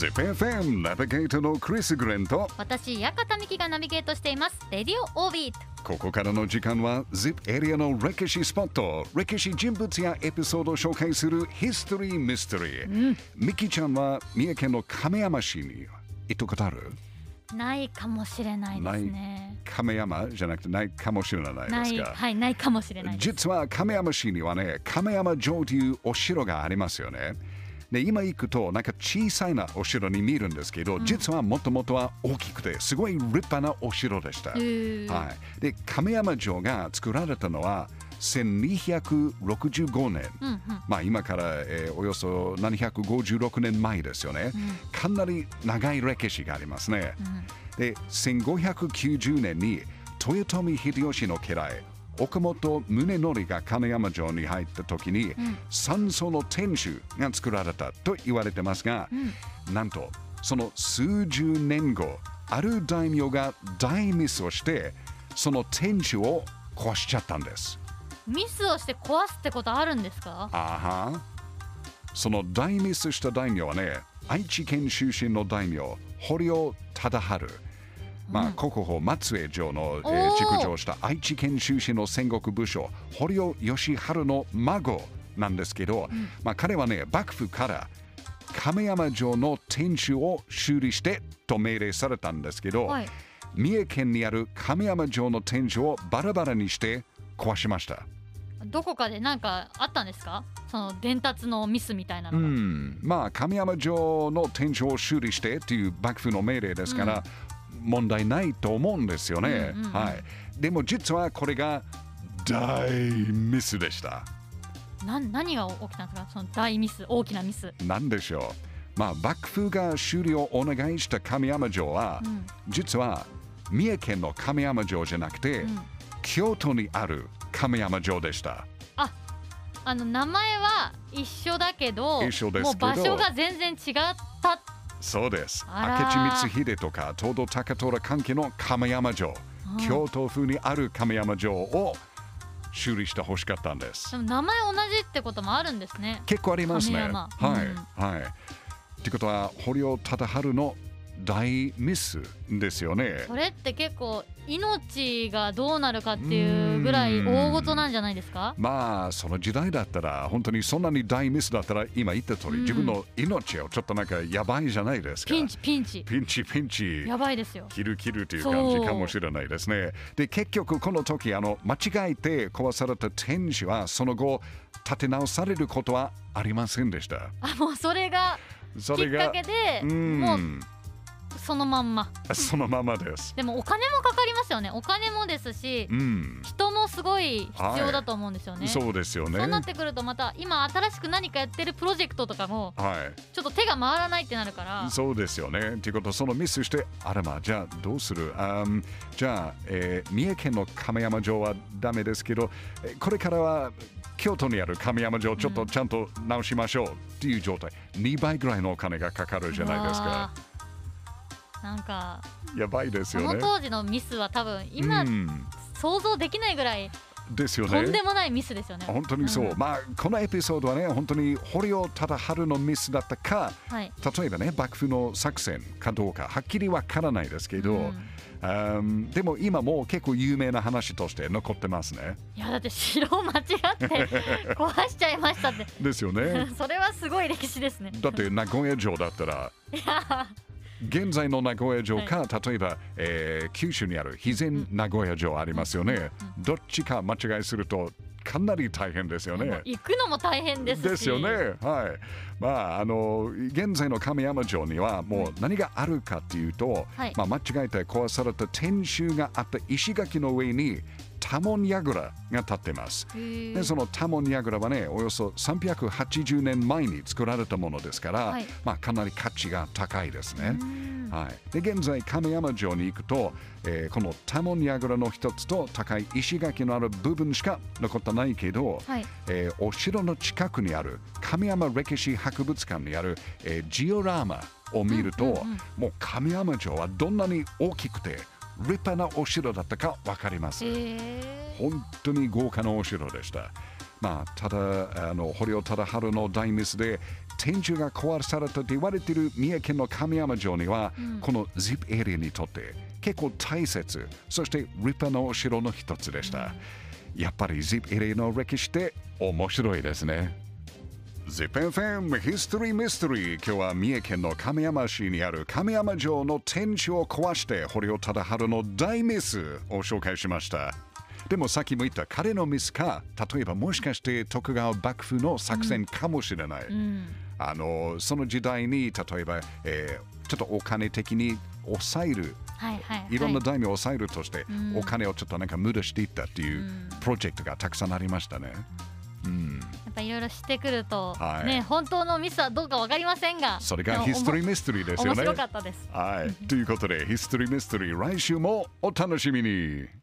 ZIPFM ナビゲーターのクリス・グレンと私館美希がナビゲートしています。レディオオービー。トここからの時間は ZIP エリアの歴史スポット。歴史人物やエピソードを紹介するヒストリー・ミステリー、ミキちゃんは三重県の亀山市に行ったことある？ないかもしれないですね。亀山じゃなくてないかもしれないですか？ない。はいないかもしれない実は亀山市にはね亀山城というお城がありますよねで今行くとなんか小さいなお城に見えるんですけど、実はもともとは大きくてすごい立派なお城でした、はい、で亀山城が作られたのは1265年、うんうん。まあ、今から、えーおよそ756年前ですよね、かなり長い歴史がありますね、で1590年に豊臣秀吉の家来岡本宗則が金山城に入った時に、三層の天守が作られたと言われてますが、なんとその数十年後ある大名が大ミスをしてその天守を壊しちゃったんです。ミスをして壊すってことあるんですか？あはその大ミスした大名はね、愛知県出身の大名、堀尾忠治。まあ、国宝松江城の、えー築城した愛知県出身の戦国武将、堀尾義治の孫なんですけど、まあ、彼はね、幕府から亀山城の天守を修理してと命令されたんですけど、はい。三重県にある亀山城の天守をバラバラにして壊しました。どこかでなんかあったんですか？その伝達のミスみたいなのうが、ん、まあ亀山城の天守を修理してっていう幕府の命令ですから、問題ないと思うんですよね、うんうんうんはい。でも実はこれが大ミスでした。なん何が起きたんですか？その大ミス大きなミスなんでしょう。まあ幕府が修理をお願いした亀山城は、うん実は三重県の亀山城じゃなくて、ん京都にある亀山城でした。あの名前は一緒だけどもう場所が全然違ったそうです。明智光秀とか東堂高虎関係の亀山城、うん京都風にある亀山城を修理してほしかったんですで。も名前同じってこともあるんですね結構ありますね。はい、うんはい。ってことは堀尾忠治の大ミスですよね。それって結構命がどうなるかっていうぐらい大事なんじゃないですか？まあその時代だったら本当にそんなに大ミスだったら今言った通り、うん自分の命をちょっとなんかやばいじゃないですか。ピンチピンチピンチピンチ。やばいですよ切る切るという感じかもしれないですね。で結局この時あの間違えて壊された天守はその後建て直されることはありませんでした。あもうそれがきっかけでうんもうそのまんま。そのままです。でもお金もかかりますよね。お金もですしうん、人もすごい必要だと思うんですよね、そうですよね。そうなってくるとまた今新しく何かやってるプロジェクトとかもはちょっと手が回らないってなるから。い、そうですよね。ということそのミスして、あらまあ、じゃあどうする？あーじゃあ、えー三重県の亀山城はダメですけど、えーこれからは京都にある亀山城ちょっとちゃんと直しましょうっていう状態、2倍ぐらいのお金がかかるじゃないですか。なんかやばいですそのよね。当時のミスは多分今うん想像できないぐらいですよとんでね。もないミスですよね。本当にそう、んまあこのエピソードはね本当に堀尾忠治のミスだったかはい。例えばね幕府の作戦かどうかはっきりわからないですけど、うんあーでも今もう結構有名な話として残ってますねいやだって城を間違って壊しちゃいましたって ですよね それはすごい歴史ですね。だって名古屋城だったら 現在の名古屋城か、例えば、えー九州にある肥前名古屋城ありますよね、どっちか間違いするとかなり大変ですよね。行くのも大変ですし。ですよね。はい。まあ、あの、現在の亀山城にはもう何があるかっていうと、はい。まあ、間違えて壊された天守があった石垣の上に多聞櫓が立ってます。でその多聞櫓はね、およそ380年前に作られたものですから、はい。まあ、かなり価値が高いですね。うん。はい、で現在亀山城に行くと、えーこの多聞櫓の一つと高い石垣のある部分しか残ってないけど、はい。えーお城の近くにある亀山歴史博物館にある、えージオラマを見ると、うんうんうん。もう亀山城はどんなに大きくて立派なお城だったか分かります。へー本当に豪華なお城でした。まあ、ただ、あの堀尾忠治の大ミスで天守が壊されたと言われている三重県の神山城には、うん。この ZIP エリアにとって結構大切そして立派なお城の一つでした、やっぱり ZIP エリアの歴史って面白いですね ZIPFM History Mystery 今日は三重県の亀山市にある亀山城の天守を壊して堀尾忠治の大ミスを紹介しました。でもさっきも言った彼のミスか。例えばもしかして徳川幕府の作戦かもしれない、うん。あのその時代に例えば、えーちょっとお金的に抑える。はいはいはい。いろんな大名を抑えるとして、うん。お金をちょっとなんか無駄していったっていううん。プロジェクトがたくさんありましたね。うん、やっぱいろいろ知ってくると、はいね本当のミスはどうかわかりませんがそれがヒストリーミステリーですよね面白。かったですはい、ということでヒストリーミステリー来週もお楽しみに。